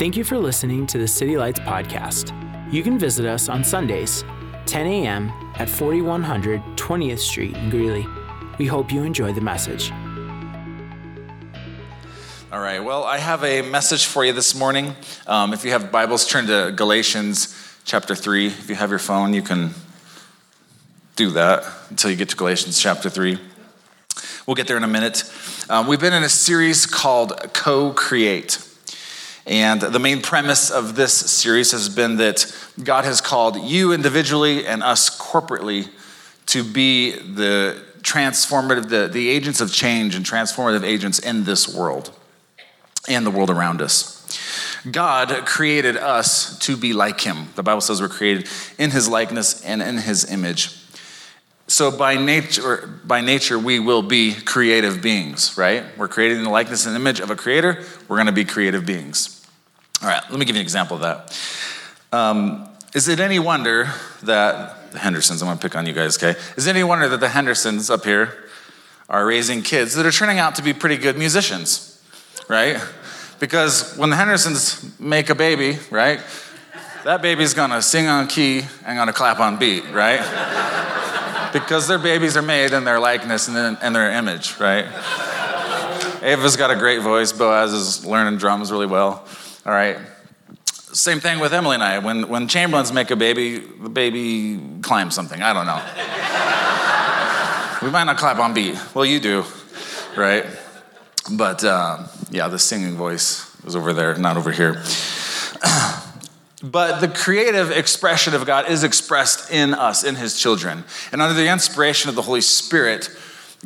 Thank you for listening to the City Lights podcast. You can visit us on Sundays, 10 a.m. at 4100 20th Street in Greeley. We hope you enjoy the message. All right, well, I have a message for you this morning. Um, if you have Bibles, turn to Galatians chapter 3. If you have your phone, you can do that until you get to Galatians chapter 3. We'll get there in a minute. Um, we've been in a series called Co Create. And the main premise of this series has been that God has called you individually and us corporately to be the transformative, the, the agents of change and transformative agents in this world and the world around us. God created us to be like him. The Bible says we're created in his likeness and in his image. So by nature, by nature, we will be creative beings, right? We're created in the likeness and image of a creator. We're going to be creative beings. All right, let me give you an example of that. Um, is it any wonder that the Hendersons, I'm going to pick on you guys, okay? Is it any wonder that the Hendersons up here are raising kids that are turning out to be pretty good musicians, right? Because when the Hendersons make a baby, right, that baby's gonna sing on key and gonna clap on beat, right? Because their babies are made in their likeness and in their image, right? Ava's got a great voice. Boaz is learning drums really well. All right. Same thing with Emily and I. When, when Chamberlains make a baby, the baby climbs something. I don't know. we might not clap on beat. Well, you do, right? But um, yeah, the singing voice was over there, not over here. but the creative expression of God is expressed in us, in His children. And under the inspiration of the Holy Spirit,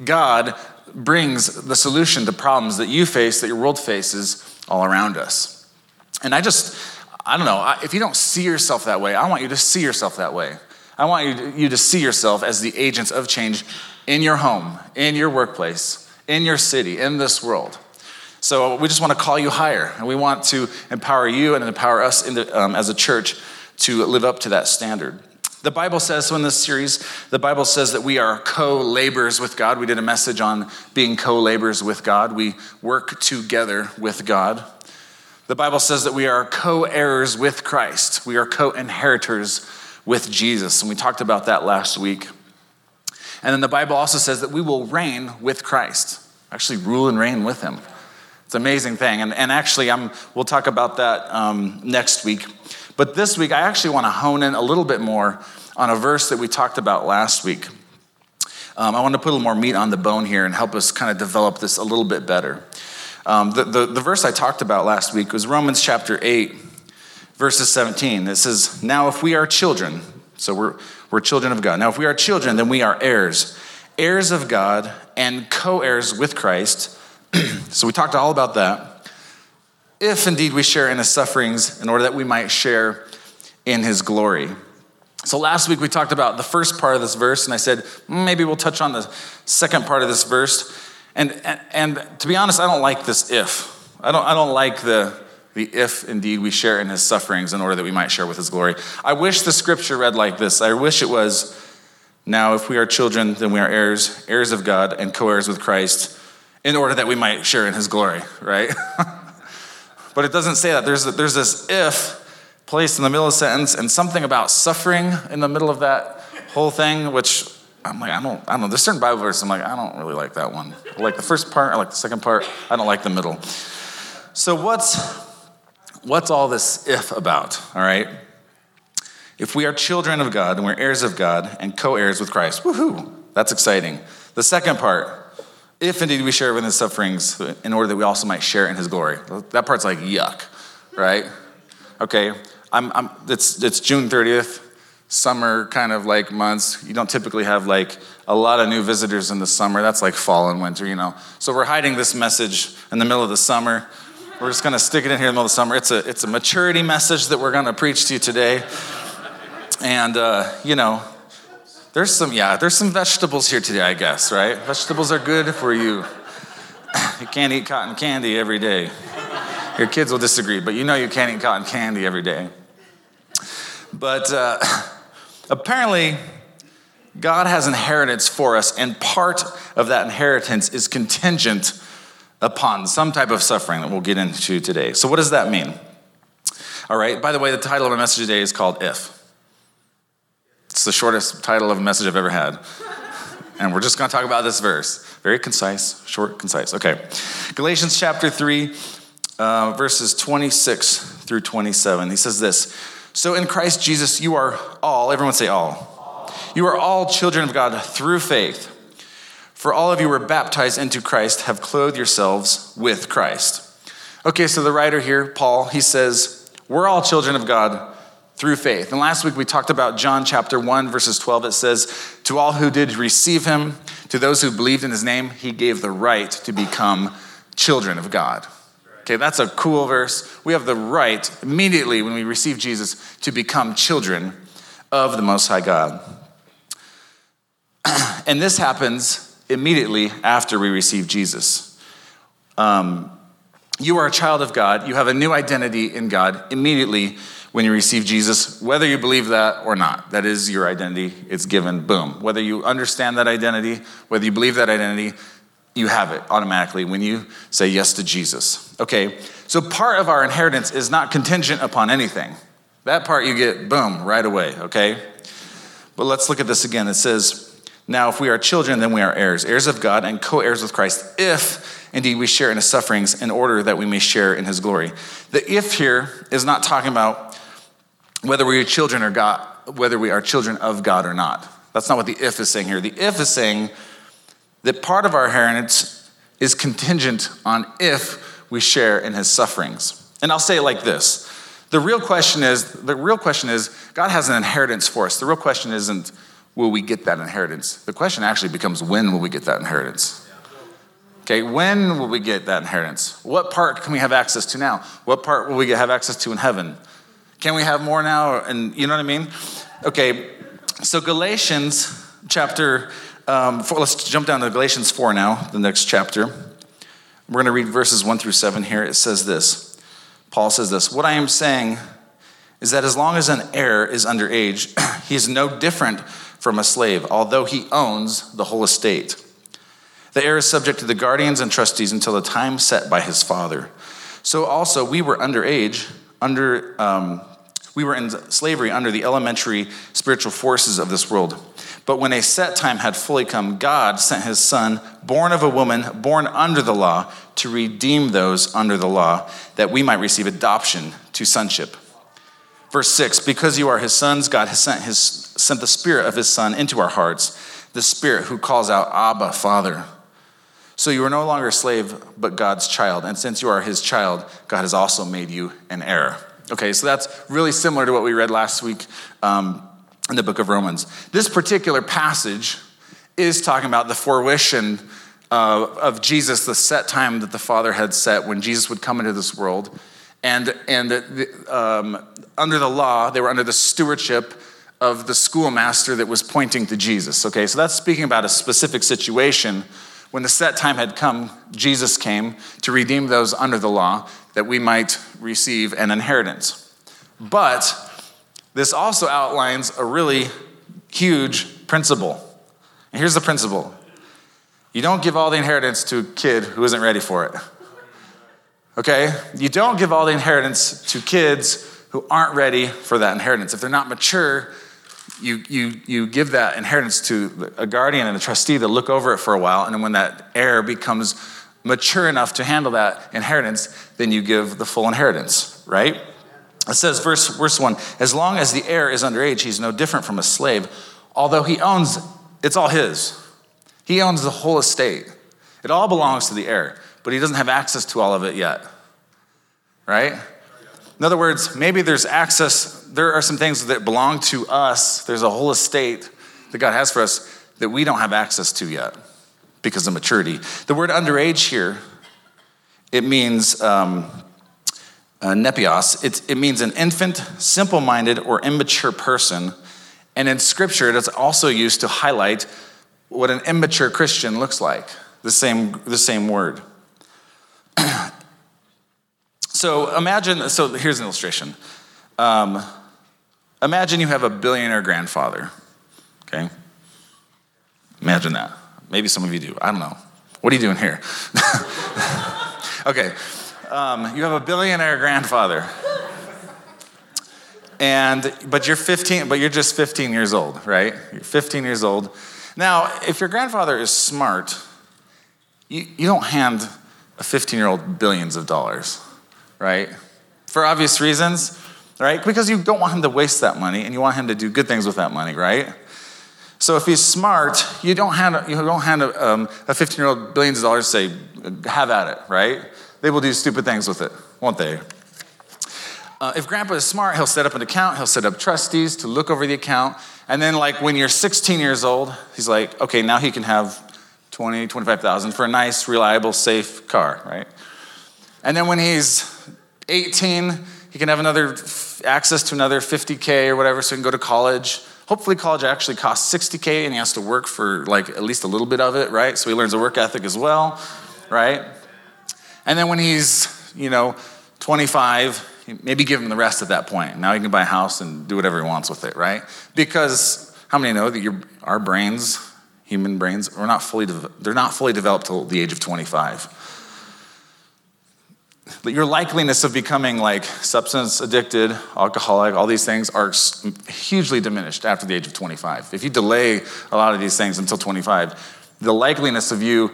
God brings the solution to problems that you face, that your world faces all around us. And I just, I don't know, if you don't see yourself that way, I want you to see yourself that way. I want you to, you to see yourself as the agents of change in your home, in your workplace, in your city, in this world. So we just want to call you higher, and we want to empower you and empower us the, um, as a church to live up to that standard. The Bible says, so in this series, the Bible says that we are co laborers with God. We did a message on being co laborers with God. We work together with God. The Bible says that we are co heirs with Christ, we are co inheritors with Jesus. And we talked about that last week. And then the Bible also says that we will reign with Christ, actually rule and reign with him. It's an amazing thing. And, and actually, I'm, we'll talk about that um, next week. But this week, I actually want to hone in a little bit more on a verse that we talked about last week. Um, I want to put a little more meat on the bone here and help us kind of develop this a little bit better. Um, the, the, the verse I talked about last week was Romans chapter 8, verses 17. It says, Now if we are children, so we're, we're children of God. Now, if we are children, then we are heirs, heirs of God and co heirs with Christ. so we talked all about that. If indeed we share in his sufferings, in order that we might share in his glory. So last week we talked about the first part of this verse, and I said mm, maybe we'll touch on the second part of this verse. And, and, and to be honest, I don't like this if. I don't, I don't like the the if indeed we share in his sufferings in order that we might share with his glory. I wish the scripture read like this. I wish it was now, if we are children, then we are heirs, heirs of God, and co heirs with Christ, in order that we might share in his glory, right? but it doesn't say that. There's, there's this if placed in the middle of the sentence, and something about suffering in the middle of that whole thing, which I'm like, I don't, I don't know. There's certain Bible verses I'm like, I don't really like that one. I like the first part, I like the second part, I don't like the middle. So, what's what's all this if about, all right? If we are children of God and we're heirs of God and co heirs with Christ, woohoo, that's exciting. The second part, if indeed we share in his sufferings in order that we also might share in his glory. That part's like yuck, right? Okay, I'm, I'm, it's, it's June 30th, summer kind of like months. You don't typically have like a lot of new visitors in the summer. That's like fall and winter, you know. So we're hiding this message in the middle of the summer. We're just going to stick it in here in the middle of the summer. It's a, it's a maturity message that we're going to preach to you today. And, uh, you know, there's some, yeah, there's some vegetables here today, I guess, right? Vegetables are good for you. You can't eat cotton candy every day. Your kids will disagree, but you know you can't eat cotton candy every day. But uh, apparently, God has inheritance for us, and part of that inheritance is contingent upon some type of suffering that we'll get into today. So, what does that mean? All right, by the way, the title of my message today is called If. It's the shortest title of a message I've ever had. And we're just going to talk about this verse. Very concise, short, concise. Okay. Galatians chapter 3, uh, verses 26 through 27. He says this So in Christ Jesus, you are all, everyone say all. You are all children of God through faith. For all of you were baptized into Christ, have clothed yourselves with Christ. Okay, so the writer here, Paul, he says, We're all children of God through faith. And last week we talked about John chapter 1, verses 12. It says, To all who did receive him, to those who believed in his name, he gave the right to become children of God. Okay, that's a cool verse. We have the right immediately when we receive Jesus to become children of the Most High God. and this happens immediately after we receive Jesus. Um, you are a child of God. You have a new identity in God immediately when you receive Jesus, whether you believe that or not. That is your identity. It's given, boom. Whether you understand that identity, whether you believe that identity, you have it automatically when you say yes to Jesus. Okay, so part of our inheritance is not contingent upon anything. That part you get, boom, right away, okay? But let's look at this again. It says, now, if we are children, then we are heirs, heirs of God and co heirs with Christ, if indeed we share in his sufferings, in order that we may share in his glory. The if here is not talking about whether we are children or God, whether we are children of God or not. That's not what the if is saying here. The if is saying that part of our inheritance is contingent on if we share in his sufferings. And I'll say it like this. The real question is the real question is God has an inheritance for us. The real question isn't will we get that inheritance? The question actually becomes when will we get that inheritance? Okay, when will we get that inheritance? What part can we have access to now? What part will we have access to in heaven? Can we have more now? And you know what I mean? Okay, so Galatians chapter um, four, let's jump down to Galatians 4 now, the next chapter. We're going to read verses 1 through 7 here. It says this Paul says this What I am saying is that as long as an heir is underage, he is no different from a slave, although he owns the whole estate. The heir is subject to the guardians and trustees until the time set by his father. So also we were underage, under um, we were in slavery under the elementary spiritual forces of this world. But when a set time had fully come, God sent his son, born of a woman, born under the law, to redeem those under the law, that we might receive adoption to sonship. Verse 6 Because you are his sons, God has sent, his, sent the Spirit of his Son into our hearts, the Spirit who calls out, Abba, Father. So you are no longer a slave, but God's child. And since you are his child, God has also made you an heir. Okay, so that's really similar to what we read last week um, in the book of Romans. This particular passage is talking about the fruition uh, of Jesus, the set time that the Father had set when Jesus would come into this world and, and the, um, under the law, they were under the stewardship of the schoolmaster that was pointing to Jesus. Okay, so that's speaking about a specific situation. When the set time had come, Jesus came to redeem those under the law that we might receive an inheritance. But this also outlines a really huge principle. And here's the principle you don't give all the inheritance to a kid who isn't ready for it. Okay? You don't give all the inheritance to kids who aren't ready for that inheritance. If they're not mature, you, you, you give that inheritance to a guardian and a trustee to look over it for a while. And then when that heir becomes mature enough to handle that inheritance, then you give the full inheritance, right? It says, verse, verse 1 As long as the heir is underage, he's no different from a slave, although he owns, it's all his. He owns the whole estate. It all belongs to the heir but he doesn't have access to all of it yet. Right? In other words, maybe there's access, there are some things that belong to us. There's a whole estate that God has for us that we don't have access to yet because of maturity. The word underage here, it means um, uh, nepios. It, it means an infant, simple minded, or immature person. And in scripture, it's also used to highlight what an immature Christian looks like, the same, the same word. so imagine, so here's an illustration. Um, imagine you have a billionaire grandfather, okay? Imagine that. Maybe some of you do. I don't know. What are you doing here? okay. Um, you have a billionaire grandfather. And but you're 15, but you're just 15 years old, right? You're 15 years old. Now, if your grandfather is smart, you, you don't hand a 15 year old billions of dollars, right? For obvious reasons, right? Because you don't want him to waste that money and you want him to do good things with that money, right? So if he's smart, you don't hand, you don't hand a, um, a 15 year old billions of dollars say, have at it, right? They will do stupid things with it, won't they? Uh, if grandpa is smart, he'll set up an account, he'll set up trustees to look over the account. And then, like, when you're 16 years old, he's like, okay, now he can have 20, 25,000 for a nice, reliable, safe car, right? And then when he's 18, he can have another access to another 50K or whatever, so he can go to college. Hopefully, college actually costs 60K and he has to work for like at least a little bit of it, right? So he learns a work ethic as well, right? And then when he's, you know, 25, maybe give him the rest at that point. Now he can buy a house and do whatever he wants with it, right? Because how many know that your, our brains, human brains, are not fully, de- they're not fully developed till the age of 25. Your likeliness of becoming like substance addicted, alcoholic, all these things are hugely diminished after the age of 25. If you delay a lot of these things until 25, the likeliness of you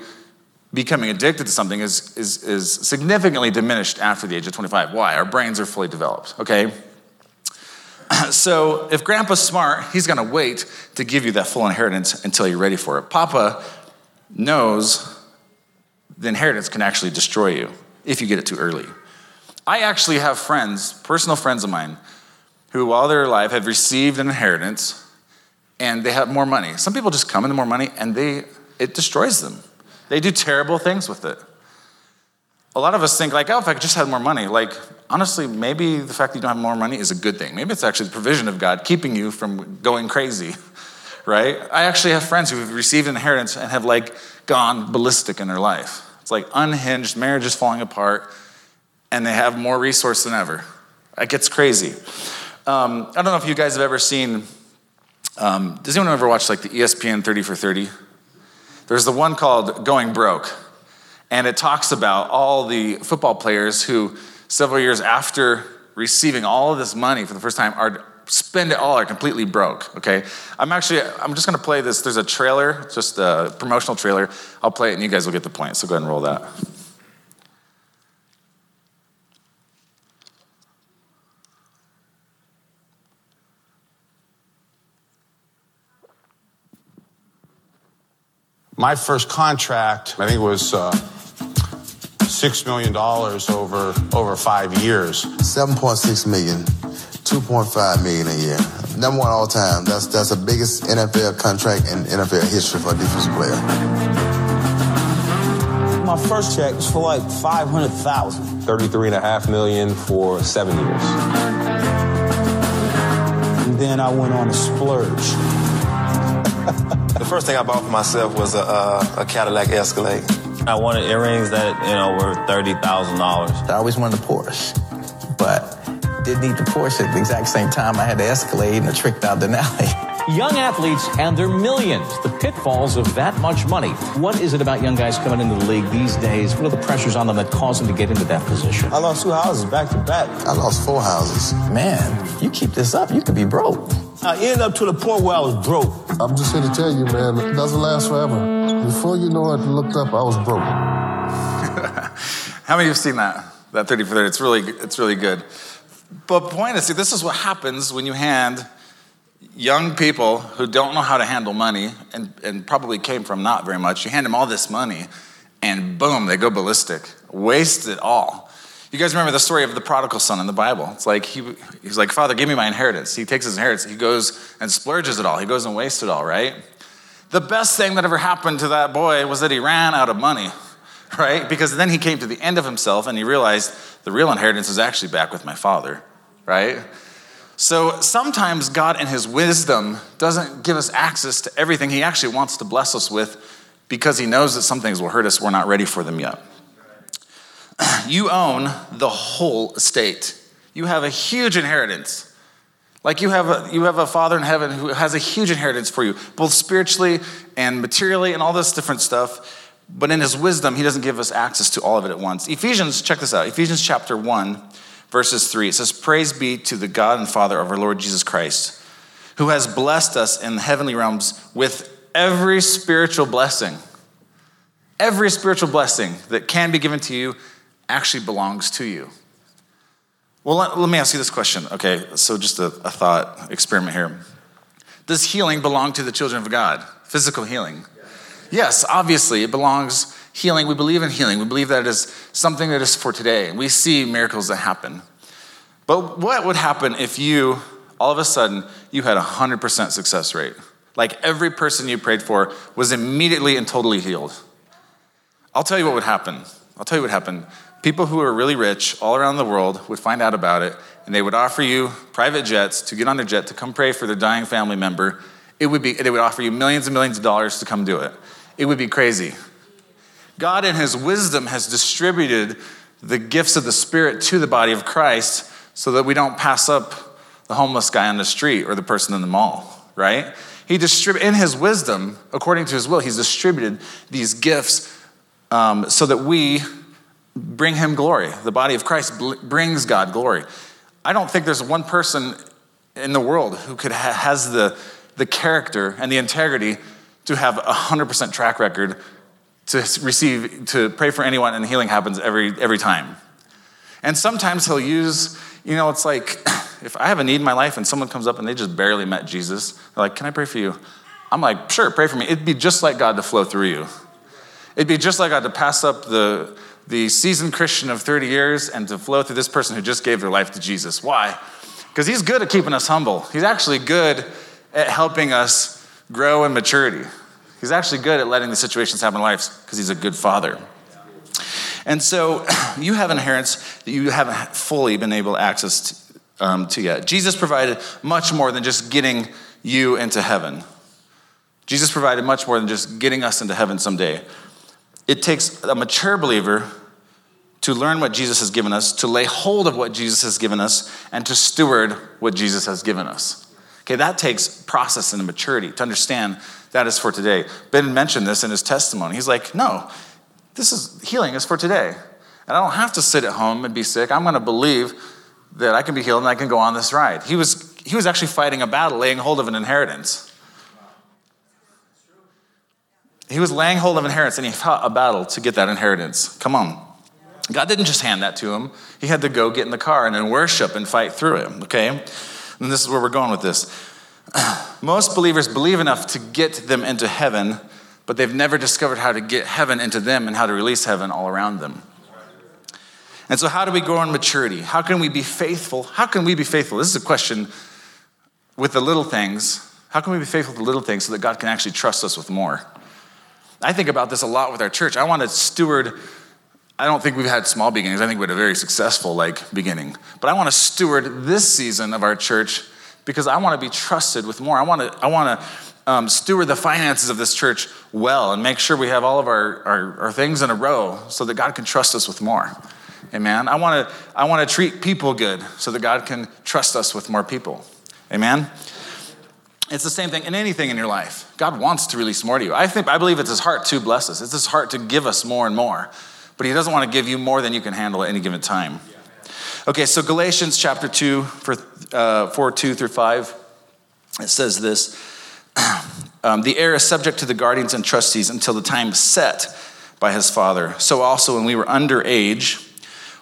becoming addicted to something is, is, is significantly diminished after the age of 25. Why? Our brains are fully developed, okay? So if grandpa's smart, he's gonna wait to give you that full inheritance until you're ready for it. Papa knows the inheritance can actually destroy you if you get it too early. I actually have friends, personal friends of mine, who while they're alive have received an inheritance and they have more money. Some people just come into more money and they it destroys them. They do terrible things with it. A lot of us think like, oh, if I just had more money, like honestly, maybe the fact that you don't have more money is a good thing. Maybe it's actually the provision of God keeping you from going crazy, right? I actually have friends who have received an inheritance and have like gone ballistic in their life. It's like unhinged, marriage is falling apart, and they have more resource than ever. It gets crazy. Um, I don't know if you guys have ever seen, um, does anyone ever watch like the ESPN 30 for 30? There's the one called Going Broke, and it talks about all the football players who, several years after receiving all of this money for the first time, are spend it all are completely broke okay? I'm actually i'm just going to play this. There's a trailer just a promotional trailer. I'll play it and you guys will get the point so go ahead and roll that. My first contract i think it was uh, six million dollars over over five years. 7.6 million 2.5 million a year. Number one all time. That's that's the biggest NFL contract in NFL history for a defensive player. My first check was for like 500,000. 33 and a half million for seven years. And then I went on a splurge. the first thing I bought for myself was a, a, a Cadillac Escalade. I wanted earrings that, you know, were $30,000. I always wanted a Porsche, but didn't need the Porsche at the exact same time. I had the Escalade and a tricked out Denali. Young athletes and their millions, the pitfalls of that much money. What is it about young guys coming into the league these days? What are the pressures on them that cause them to get into that position? I lost two houses back to back. I lost four houses. Man, you keep this up, you could be broke. I ended up to the point where I was broke. I'm just here to tell you, man, it doesn't last forever. Before you know it, looked up, I was broke. How many of you have seen that? That 30 for 30. It's really, it's really good. But point is, see, this is what happens when you hand young people who don't know how to handle money and, and probably came from not very much, you hand them all this money and boom, they go ballistic, waste it all. You guys remember the story of the prodigal son in the Bible? It's like he, he's like, Father, give me my inheritance. He takes his inheritance, he goes and splurges it all, he goes and wastes it all, right? The best thing that ever happened to that boy was that he ran out of money, right? Because then he came to the end of himself and he realized the real inheritance is actually back with my father, right? So sometimes God, in his wisdom, doesn't give us access to everything he actually wants to bless us with because he knows that some things will hurt us. We're not ready for them yet. You own the whole estate, you have a huge inheritance. Like you have, a, you have a father in heaven who has a huge inheritance for you, both spiritually and materially and all this different stuff. But in his wisdom, he doesn't give us access to all of it at once. Ephesians, check this out Ephesians chapter 1, verses 3. It says, Praise be to the God and Father of our Lord Jesus Christ, who has blessed us in the heavenly realms with every spiritual blessing. Every spiritual blessing that can be given to you actually belongs to you. Well, let, let me ask you this question. Okay, so just a, a thought experiment here. Does healing belong to the children of God? Physical healing? Yes, obviously, it belongs healing. We believe in healing. We believe that it is something that is for today. We see miracles that happen. But what would happen if you, all of a sudden, you had a 100% success rate? Like every person you prayed for was immediately and totally healed. I'll tell you what would happen. I'll tell you what happened. People who are really rich all around the world would find out about it and they would offer you private jets to get on their jet to come pray for their dying family member. It would be, they would offer you millions and millions of dollars to come do it. It would be crazy. God, in His wisdom, has distributed the gifts of the Spirit to the body of Christ so that we don't pass up the homeless guy on the street or the person in the mall, right? He distrib- in His wisdom, according to His will, He's distributed these gifts um, so that we bring Him glory. The body of Christ bl- brings God glory. I don't think there's one person in the world who could ha- has the, the character and the integrity to have a 100% track record to receive, to pray for anyone and healing happens every, every time. And sometimes he'll use, you know, it's like if I have a need in my life and someone comes up and they just barely met Jesus, they're like, Can I pray for you? I'm like, Sure, pray for me. It'd be just like God to flow through you. It'd be just like God to pass up the, the seasoned Christian of 30 years and to flow through this person who just gave their life to Jesus. Why? Because he's good at keeping us humble. He's actually good at helping us grow in maturity. He's actually good at letting the situations happen in life because he's a good father. And so you have inheritance that you haven't fully been able to access to, um, to yet. Jesus provided much more than just getting you into heaven. Jesus provided much more than just getting us into heaven someday. It takes a mature believer to learn what Jesus has given us, to lay hold of what Jesus has given us, and to steward what Jesus has given us. Okay, that takes process and maturity to understand that is for today. Ben mentioned this in his testimony. He's like, no, this is healing is for today. And I don't have to sit at home and be sick. I'm going to believe that I can be healed and I can go on this ride. He was, he was actually fighting a battle, laying hold of an inheritance. He was laying hold of inheritance and he fought a battle to get that inheritance. Come on. God didn't just hand that to him. He had to go get in the car and then worship and fight through it, okay? And this is where we're going with this. Most believers believe enough to get them into heaven, but they've never discovered how to get heaven into them and how to release heaven all around them. And so, how do we grow in maturity? How can we be faithful? How can we be faithful? This is a question with the little things. How can we be faithful to little things so that God can actually trust us with more? I think about this a lot with our church. I want to steward. I don't think we've had small beginnings. I think we had a very successful like beginning. But I want to steward this season of our church because I want to be trusted with more. I want to, I want to um, steward the finances of this church well and make sure we have all of our, our, our things in a row so that God can trust us with more. Amen. I want to, I want to treat people good so that God can trust us with more people. Amen. It's the same thing in anything in your life. God wants to release more to you. I think I believe it's his heart to bless us. It's his heart to give us more and more. But he doesn't want to give you more than you can handle at any given time. Okay, so Galatians chapter 2, for, uh, 4 2 through 5, it says this um, The heir is subject to the guardians and trustees until the time set by his father. So also, when we were underage,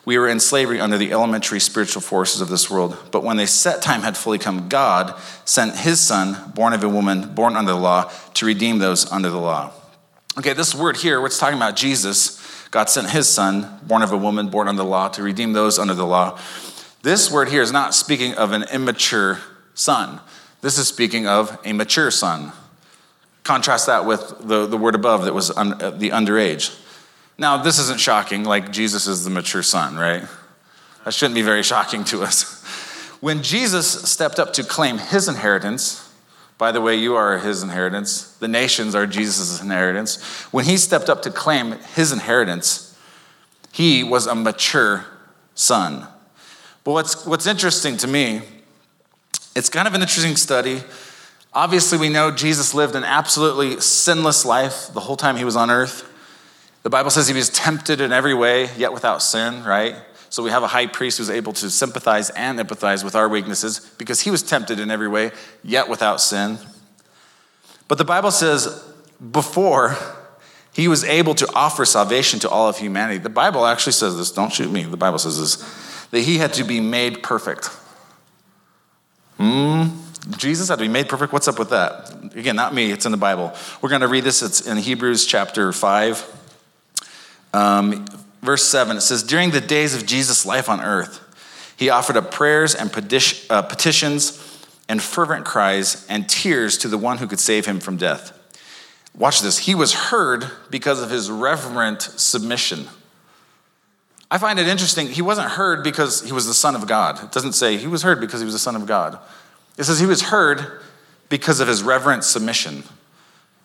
we were in slavery under the elementary spiritual forces of this world. But when the set time had fully come, God sent his son, born of a woman, born under the law, to redeem those under the law. Okay, this word here, what's talking about Jesus, God sent his son, born of a woman, born under the law, to redeem those under the law. This word here is not speaking of an immature son. This is speaking of a mature son. Contrast that with the, the word above that was un, uh, the underage. Now, this isn't shocking, like Jesus is the mature son, right? That shouldn't be very shocking to us. When Jesus stepped up to claim his inheritance, by the way, you are his inheritance. The nations are Jesus' inheritance. When he stepped up to claim his inheritance, he was a mature son. But what's, what's interesting to me, it's kind of an interesting study. Obviously, we know Jesus lived an absolutely sinless life the whole time he was on earth. The Bible says he was tempted in every way, yet without sin, right? So we have a high priest who's able to sympathize and empathize with our weaknesses because he was tempted in every way, yet without sin. But the Bible says before he was able to offer salvation to all of humanity, the Bible actually says this, don't shoot me, the Bible says this, that he had to be made perfect. Hmm? Jesus had to be made perfect. What's up with that? Again, not me, it's in the Bible. We're going to read this. It's in Hebrews chapter 5, um, verse 7. It says, During the days of Jesus' life on earth, he offered up prayers and uh, petitions and fervent cries and tears to the one who could save him from death. Watch this. He was heard because of his reverent submission. I find it interesting. He wasn't heard because he was the Son of God. It doesn't say he was heard because he was the Son of God. It says he was heard because of his reverent submission.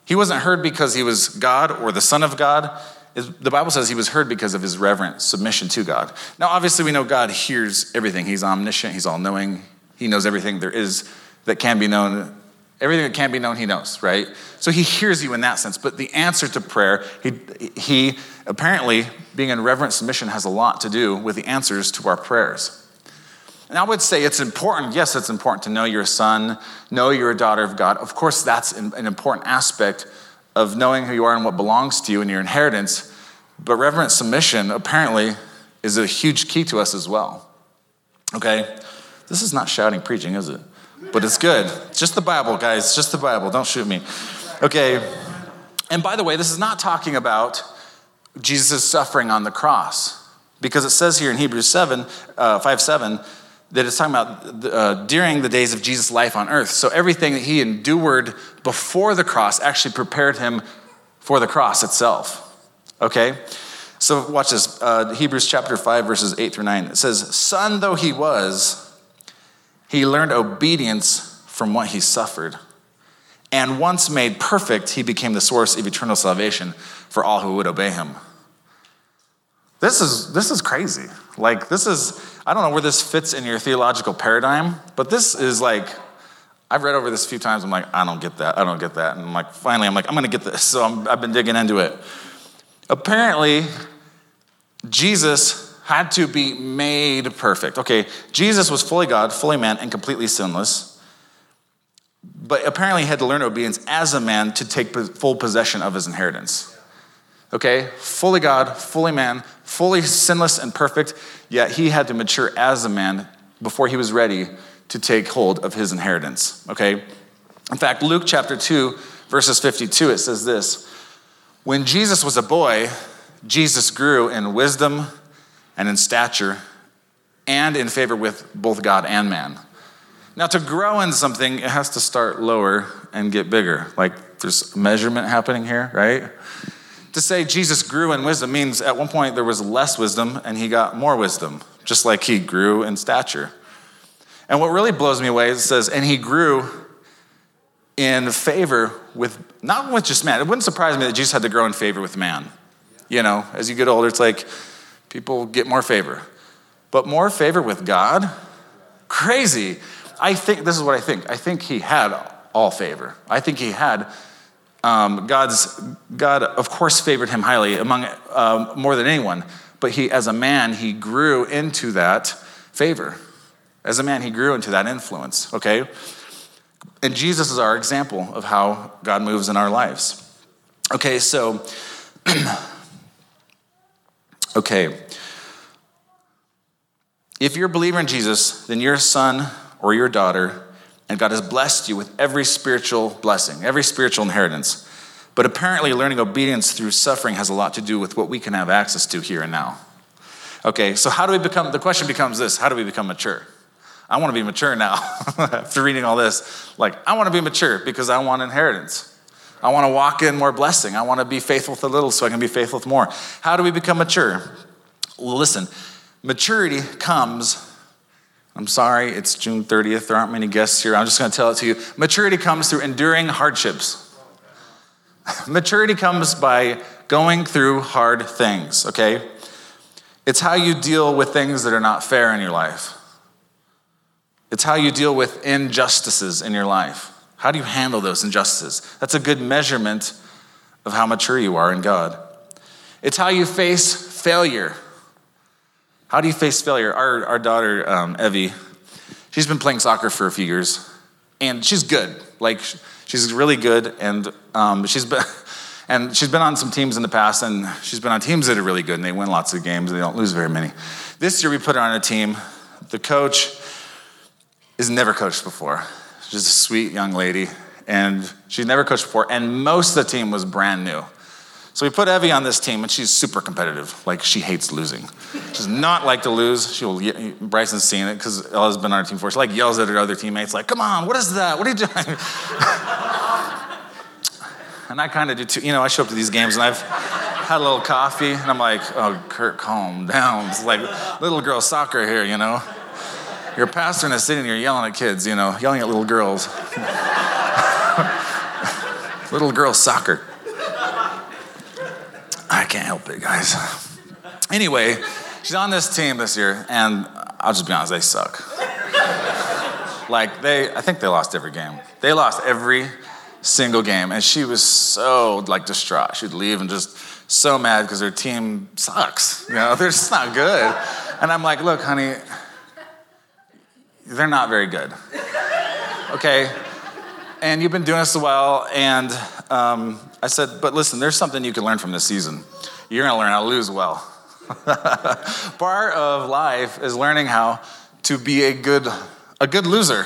He wasn't heard because he was God or the Son of God. The Bible says he was heard because of his reverent submission to God. Now, obviously, we know God hears everything. He's omniscient, he's all knowing, he knows everything there is that can be known. Everything that can be known, he knows, right? So he hears you in that sense. But the answer to prayer, he, he apparently, being in reverent submission, has a lot to do with the answers to our prayers. And I would say it's important, yes, it's important to know you're a son, know you're a daughter of God. Of course, that's an important aspect of knowing who you are and what belongs to you and your inheritance. But reverent submission apparently is a huge key to us as well. Okay? This is not shouting preaching, is it? But it's good. It's just the Bible, guys. It's just the Bible. Don't shoot me. Okay. And by the way, this is not talking about Jesus' suffering on the cross. Because it says here in Hebrews 7, uh, 5 7, that it's talking about uh, during the days of Jesus' life on earth. So everything that he endured before the cross actually prepared him for the cross itself. Okay? So watch this uh, Hebrews chapter 5, verses 8 through 9. It says, Son though he was, he learned obedience from what he suffered. And once made perfect, he became the source of eternal salvation for all who would obey him. This is, this is crazy. Like, this is, I don't know where this fits in your theological paradigm, but this is like, I've read over this a few times. I'm like, I don't get that. I don't get that. And I'm like, finally, I'm like, I'm going to get this. So i have been digging into it. Apparently, Jesus had to be made perfect. Okay, Jesus was fully God, fully man, and completely sinless. But apparently, he had to learn obedience as a man to take full possession of his inheritance okay? Fully God, fully man, fully sinless and perfect, yet he had to mature as a man before he was ready to take hold of his inheritance, okay? In fact, Luke chapter 2, verses 52, it says this When Jesus was a boy, Jesus grew in wisdom and in stature and in favor with both God and man. Now, to grow in something, it has to start lower and get bigger. Like there's measurement happening here, right? To say Jesus grew in wisdom means at one point there was less wisdom and he got more wisdom, just like he grew in stature. And what really blows me away is it says, and he grew in favor with, not with just man. It wouldn't surprise me that Jesus had to grow in favor with man. You know, as you get older, it's like people get more favor. But more favor with God? Crazy. I think, this is what I think. I think he had all favor. I think he had um, God's, God, of course, favored him highly among um, more than anyone, but he, as a man, he grew into that favor. As a man, he grew into that influence, okay? And Jesus is our example of how God moves in our lives. Okay, so, okay. If you're a believer in Jesus, then you're a son or your daughter and God has blessed you with every spiritual blessing, every spiritual inheritance. But apparently, learning obedience through suffering has a lot to do with what we can have access to here and now. Okay, so how do we become, the question becomes this how do we become mature? I want to be mature now after reading all this. Like, I want to be mature because I want inheritance. I want to walk in more blessing. I want to be faithful with a little so I can be faithful with more. How do we become mature? Well, listen, maturity comes I'm sorry, it's June 30th. There aren't many guests here. I'm just going to tell it to you. Maturity comes through enduring hardships. Maturity comes by going through hard things, okay? It's how you deal with things that are not fair in your life. It's how you deal with injustices in your life. How do you handle those injustices? That's a good measurement of how mature you are in God. It's how you face failure. How do you face failure? Our, our daughter, um, Evie, she's been playing soccer for a few years, and she's good. Like, she's really good, and um, she's been. And she's been on some teams in the past, and she's been on teams that are really good, and they win lots of games, and they don't lose very many. This year, we put her on a team. The coach is never coached before. She's a sweet young lady, and she's never coached before, and most of the team was brand new. So we put Evie on this team, and she's super competitive. Like she hates losing. She does not like to lose. She'll Bryson's seen it because Ella's been on our team before. She like yells at her other teammates, like, "Come on, what is that? What are you doing?" and I kind of do too. You know, I show up to these games, and I've had a little coffee, and I'm like, "Oh, Kurt, calm down." It's like little girl soccer here, you know. You're a pastor in a city, and you're yelling at kids, you know, yelling at little girls. little girl soccer. I can't help it, guys. Anyway, she's on this team this year, and I'll just be honest, they suck. like they, I think they lost every game. They lost every single game, and she was so like distraught. She'd leave and just so mad because her team sucks. You know, they're just not good. And I'm like, look, honey, they're not very good. Okay, and you've been doing this a while, and um, I said, but listen, there's something you can learn from this season. You're gonna learn how to lose well. Part of life is learning how to be a good, a good loser,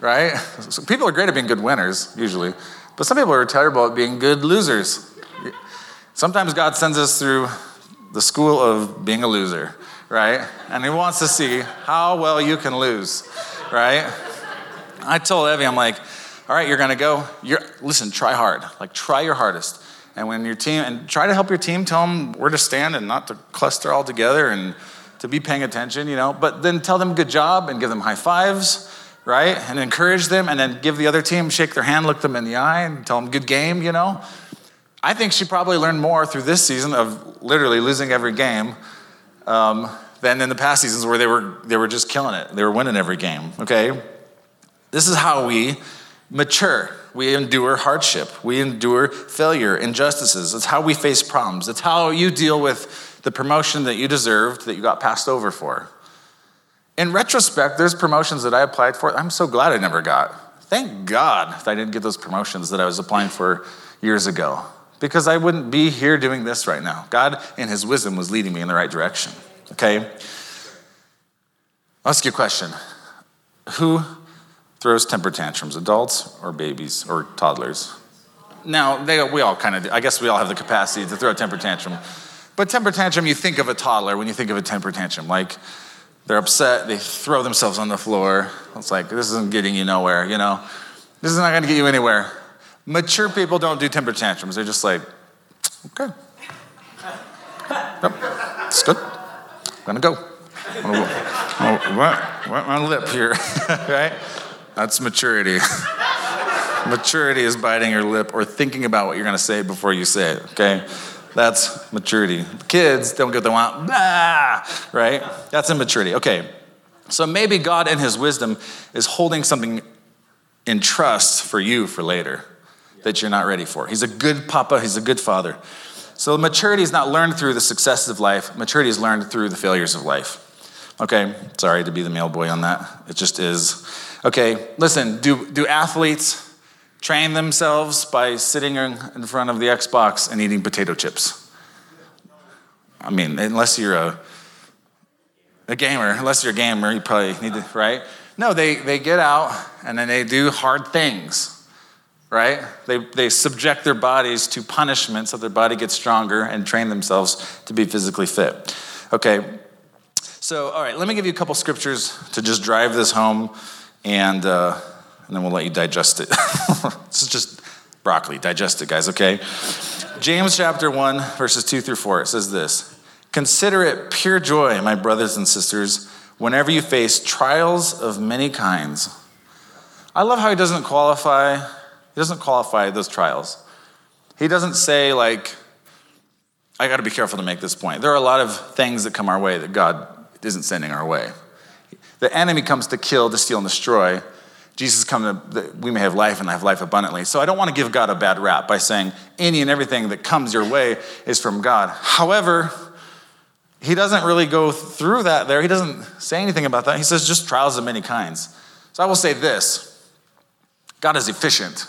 right? So people are great at being good winners, usually, but some people are terrible at being good losers. Sometimes God sends us through the school of being a loser, right? And He wants to see how well you can lose, right? I told Evie, I'm like, all right, you're gonna go. You're, listen, try hard. Like, try your hardest. And when your team, and try to help your team tell them where to stand and not to cluster all together and to be paying attention, you know. But then tell them good job and give them high fives, right? And encourage them and then give the other team, shake their hand, look them in the eye, and tell them good game, you know. I think she probably learned more through this season of literally losing every game um, than in the past seasons where they were, they were just killing it. They were winning every game, okay? This is how we mature. We endure hardship. We endure failure, injustices. It's how we face problems. It's how you deal with the promotion that you deserved that you got passed over for. In retrospect, there's promotions that I applied for. I'm so glad I never got. Thank God that I didn't get those promotions that I was applying for years ago because I wouldn't be here doing this right now. God, in His wisdom, was leading me in the right direction. Okay? I'll ask you a question Who throws temper tantrums, adults or babies or toddlers. Now, they, we all kind of, I guess we all have the capacity to throw a temper tantrum. But temper tantrum, you think of a toddler when you think of a temper tantrum. Like they're upset, they throw themselves on the floor. It's like, this isn't getting you nowhere, you know? This is not going to get you anywhere. Mature people don't do temper tantrums. They're just like, okay. Yep, it's good. I'm to go. I'm going to wet my lip here, right? That's maturity. maturity is biting your lip or thinking about what you're going to say before you say it, okay? That's maturity. Kids don't get what they want, right? That's immaturity. Okay, so maybe God, in His wisdom, is holding something in trust for you for later that you're not ready for. He's a good papa, He's a good father. So maturity is not learned through the successes of life, maturity is learned through the failures of life. Okay, sorry to be the male boy on that. It just is. Okay, listen, do, do athletes train themselves by sitting in front of the Xbox and eating potato chips? I mean, unless you're a, a gamer, unless you're a gamer, you probably need to, right? No, they, they get out and then they do hard things, right? They, they subject their bodies to punishment so their body gets stronger and train themselves to be physically fit. Okay, so, all right, let me give you a couple scriptures to just drive this home and, uh, and then we'll let you digest it. this is just broccoli. Digest it, guys, okay? James chapter 1, verses 2 through 4, it says this Consider it pure joy, my brothers and sisters, whenever you face trials of many kinds. I love how he doesn't qualify, he doesn't qualify those trials. He doesn't say, like, I got to be careful to make this point. There are a lot of things that come our way that God isn't sending our way. The enemy comes to kill, to steal, and destroy. Jesus come to, that we may have life and have life abundantly. So I don't want to give God a bad rap by saying any and everything that comes your way is from God. However, he doesn't really go through that there. He doesn't say anything about that. He says just trials of many kinds. So I will say this God is efficient.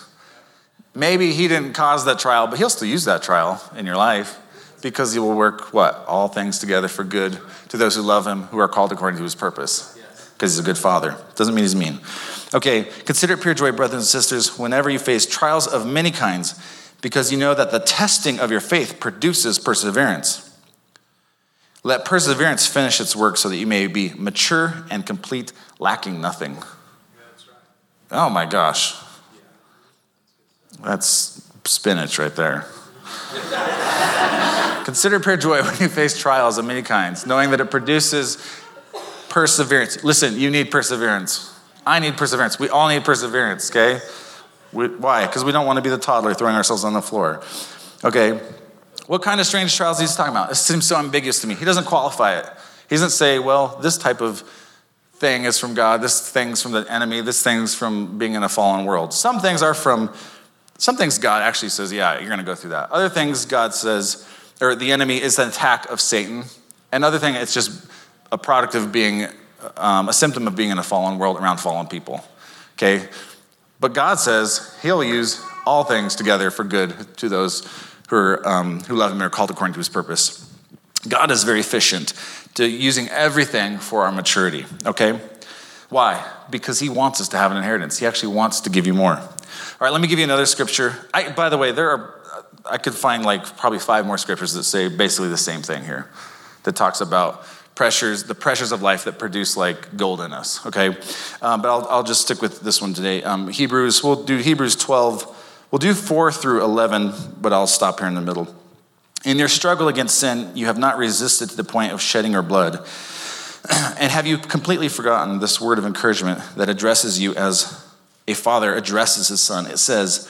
Maybe he didn't cause that trial, but he'll still use that trial in your life because he will work what? All things together for good to those who love him, who are called according to his purpose. Because he's a good father. Doesn't mean he's mean. Okay, consider it pure joy, brothers and sisters, whenever you face trials of many kinds, because you know that the testing of your faith produces perseverance. Let perseverance finish its work so that you may be mature and complete, lacking nothing. Oh my gosh. That's spinach right there. Consider pure joy when you face trials of many kinds, knowing that it produces perseverance. Listen, you need perseverance. I need perseverance. We all need perseverance, okay? We, why? Because we don't want to be the toddler throwing ourselves on the floor. Okay, what kind of strange trials is he talking about? It seems so ambiguous to me. He doesn't qualify it. He doesn't say, well, this type of thing is from God, this thing's from the enemy, this thing's from being in a fallen world. Some things are from, some things God actually says, yeah, you're going to go through that. Other things God says, or the enemy is an attack of Satan. Another thing, it's just a product of being, um, a symptom of being in a fallen world around fallen people. Okay? But God says he'll use all things together for good to those who, are, um, who love him and are called according to his purpose. God is very efficient to using everything for our maturity, okay? Why? Because he wants us to have an inheritance. He actually wants to give you more. All right, let me give you another scripture. I, by the way, there are, I could find like probably five more scriptures that say basically the same thing here, that talks about pressures, the pressures of life that produce like gold in us, okay? Um, but I'll, I'll just stick with this one today. Um, Hebrews, we'll do Hebrews 12 We'll do 4 through 11, but I'll stop here in the middle. In your struggle against sin, you have not resisted to the point of shedding your blood. and have you completely forgotten this word of encouragement that addresses you as a father addresses his son? It says,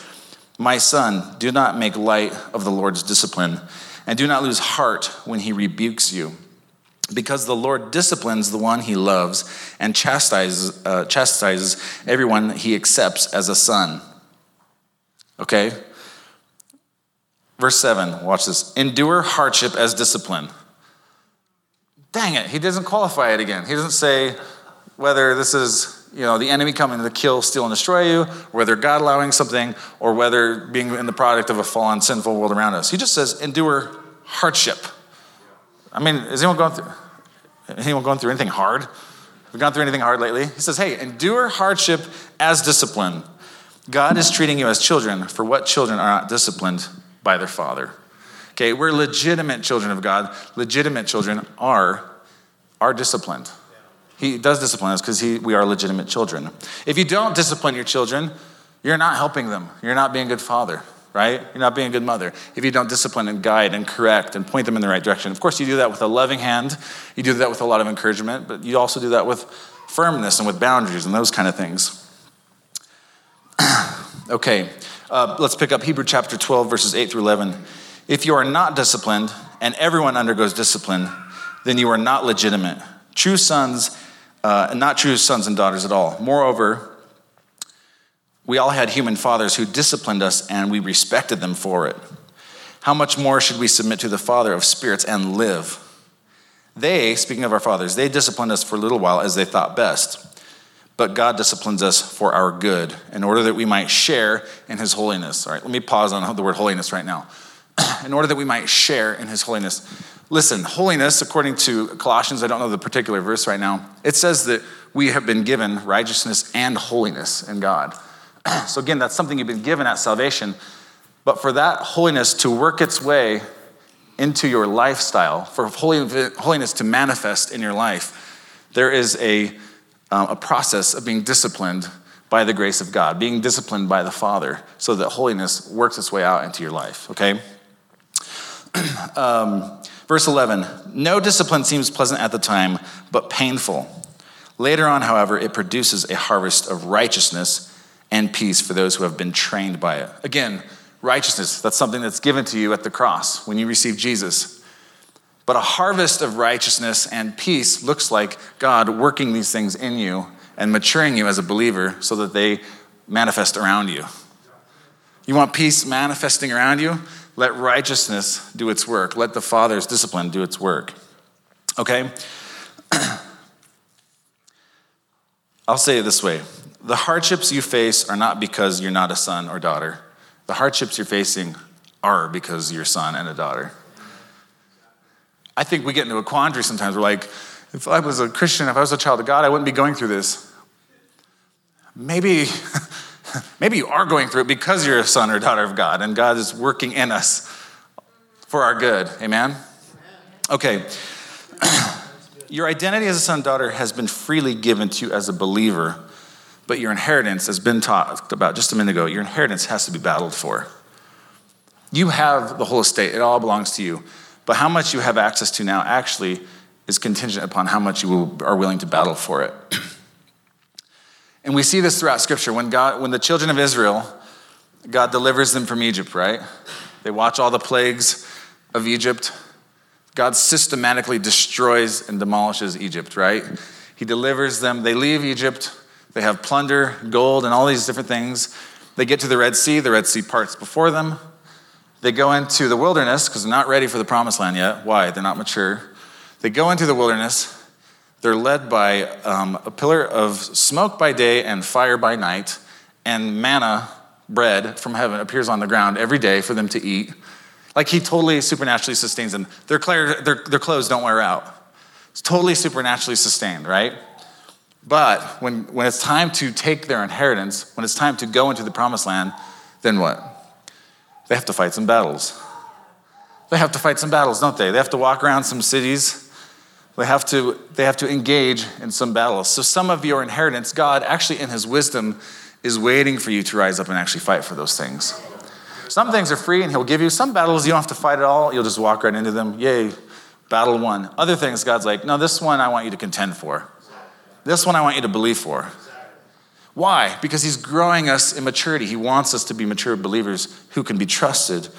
My son, do not make light of the Lord's discipline, and do not lose heart when he rebukes you. Because the Lord disciplines the one he loves and chastises, uh, chastises everyone he accepts as a son. Okay? Verse 7, watch this. Endure hardship as discipline. Dang it, he doesn't qualify it again. He doesn't say whether this is, you know, the enemy coming to kill, steal, and destroy you, whether God allowing something, or whether being in the product of a fallen, sinful world around us. He just says, endure hardship. I mean, is anyone going through anyone going through anything hard? Have you gone through anything hard lately? He says, hey, endure hardship as discipline. God is treating you as children for what children are not disciplined by their father. Okay, we're legitimate children of God. Legitimate children are are disciplined. He does discipline us because we are legitimate children. If you don't discipline your children, you're not helping them. You're not being a good father, right? You're not being a good mother. If you don't discipline and guide and correct and point them in the right direction. Of course, you do that with a loving hand. You do that with a lot of encouragement, but you also do that with firmness and with boundaries and those kind of things. okay, uh, let's pick up Hebrew chapter 12, verses 8 through 11. If you are not disciplined, and everyone undergoes discipline, then you are not legitimate. True sons, uh, not true sons and daughters at all. Moreover, we all had human fathers who disciplined us, and we respected them for it. How much more should we submit to the Father of spirits and live? They, speaking of our fathers, they disciplined us for a little while as they thought best but God disciplines us for our good in order that we might share in his holiness. All right, let me pause on the word holiness right now. in order that we might share in his holiness. Listen, holiness, according to Colossians, I don't know the particular verse right now, it says that we have been given righteousness and holiness in God. so, again, that's something you've been given at salvation. But for that holiness to work its way into your lifestyle, for holiness to manifest in your life, there is a um, a process of being disciplined by the grace of God, being disciplined by the Father, so that holiness works its way out into your life, okay? um, verse 11 No discipline seems pleasant at the time, but painful. Later on, however, it produces a harvest of righteousness and peace for those who have been trained by it. Again, righteousness, that's something that's given to you at the cross when you receive Jesus. But a harvest of righteousness and peace looks like God working these things in you and maturing you as a believer so that they manifest around you. You want peace manifesting around you? Let righteousness do its work. Let the Father's discipline do its work. Okay? I'll say it this way the hardships you face are not because you're not a son or daughter. The hardships you're facing are because you're a son and a daughter. I think we get into a quandary sometimes. We're like, if I was a Christian, if I was a child of God, I wouldn't be going through this. Maybe, maybe you are going through it because you're a son or daughter of God, and God is working in us for our good. Amen? Okay. your identity as a son daughter has been freely given to you as a believer, but your inheritance has been talked about just a minute ago. Your inheritance has to be battled for. You have the whole estate, it all belongs to you. But how much you have access to now actually is contingent upon how much you are willing to battle for it. and we see this throughout Scripture. When, God, when the children of Israel, God delivers them from Egypt, right? They watch all the plagues of Egypt. God systematically destroys and demolishes Egypt, right? He delivers them. They leave Egypt. They have plunder, gold, and all these different things. They get to the Red Sea. The Red Sea parts before them. They go into the wilderness because they're not ready for the promised land yet. Why? They're not mature. They go into the wilderness. They're led by um, a pillar of smoke by day and fire by night, and manna, bread from heaven, appears on the ground every day for them to eat. Like he totally supernaturally sustains them. Their, their, their clothes don't wear out. It's totally supernaturally sustained, right? But when, when it's time to take their inheritance, when it's time to go into the promised land, then what? They have to fight some battles. They have to fight some battles, don't they? They have to walk around some cities. They have to, they have to engage in some battles. So, some of your inheritance, God, actually, in His wisdom, is waiting for you to rise up and actually fight for those things. Some things are free and He'll give you. Some battles you don't have to fight at all. You'll just walk right into them. Yay, battle one. Other things, God's like, no, this one I want you to contend for. This one I want you to believe for. Why? Because He's growing us in maturity. He wants us to be mature believers who can be trusted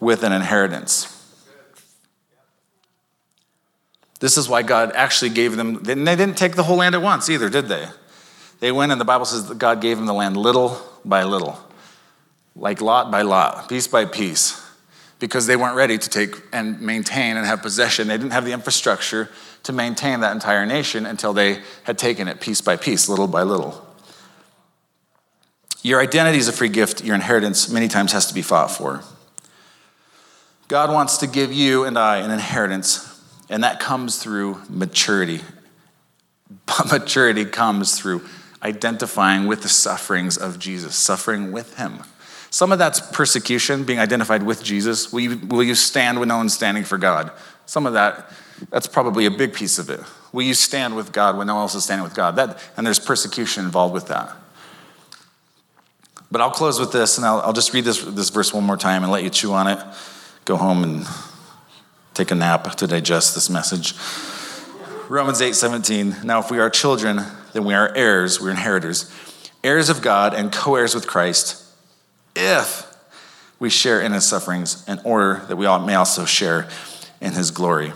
with an inheritance. This is why God actually gave them, and they didn't take the whole land at once either, did they? They went, and the Bible says that God gave them the land little by little, like lot by lot, piece by piece, because they weren't ready to take and maintain and have possession. They didn't have the infrastructure to maintain that entire nation until they had taken it piece by piece, little by little. Your identity is a free gift, your inheritance many times has to be fought for. God wants to give you and I an inheritance, and that comes through maturity. But maturity comes through identifying with the sufferings of Jesus, suffering with Him. Some of that's persecution, being identified with Jesus. Will you, will you stand when no one's standing for God? Some of that, that's probably a big piece of it. Will you stand with God when no one else is standing with God? That, and there's persecution involved with that. But I'll close with this, and I'll, I'll just read this, this verse one more time and let you chew on it. Go home and take a nap to digest this message. Romans 8 17. Now, if we are children, then we are heirs, we're inheritors, heirs of God and co heirs with Christ, if we share in his sufferings, in order that we all may also share in his glory.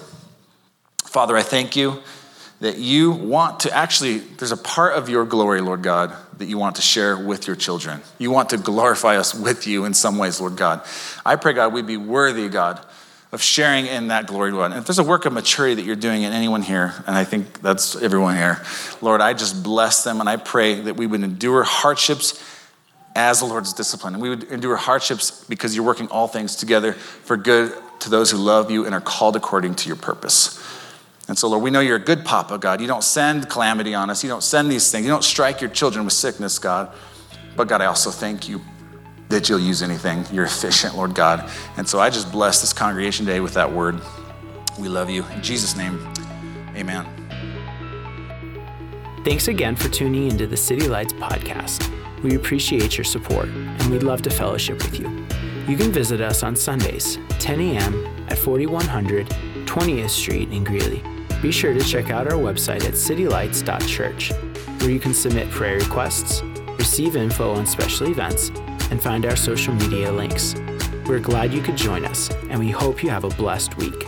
Father, I thank you that you want to actually, there's a part of your glory, Lord God, that you want to share with your children. You want to glorify us with you in some ways, Lord God. I pray, God, we'd be worthy, God, of sharing in that glory. And if there's a work of maturity that you're doing in anyone here, and I think that's everyone here, Lord, I just bless them and I pray that we would endure hardships as the Lord's discipline. And we would endure hardships because you're working all things together for good to those who love you and are called according to your purpose. And so, Lord, we know you're a good papa, God. You don't send calamity on us. You don't send these things. You don't strike your children with sickness, God. But, God, I also thank you that you'll use anything. You're efficient, Lord God. And so I just bless this congregation today with that word. We love you. In Jesus' name, amen. Thanks again for tuning into the City Lights podcast. We appreciate your support and we'd love to fellowship with you. You can visit us on Sundays, 10 a.m. at 4100 20th Street in Greeley be sure to check out our website at citylights.church, where you can submit prayer requests, receive info on special events, and find our social media links. We're glad you could join us, and we hope you have a blessed week.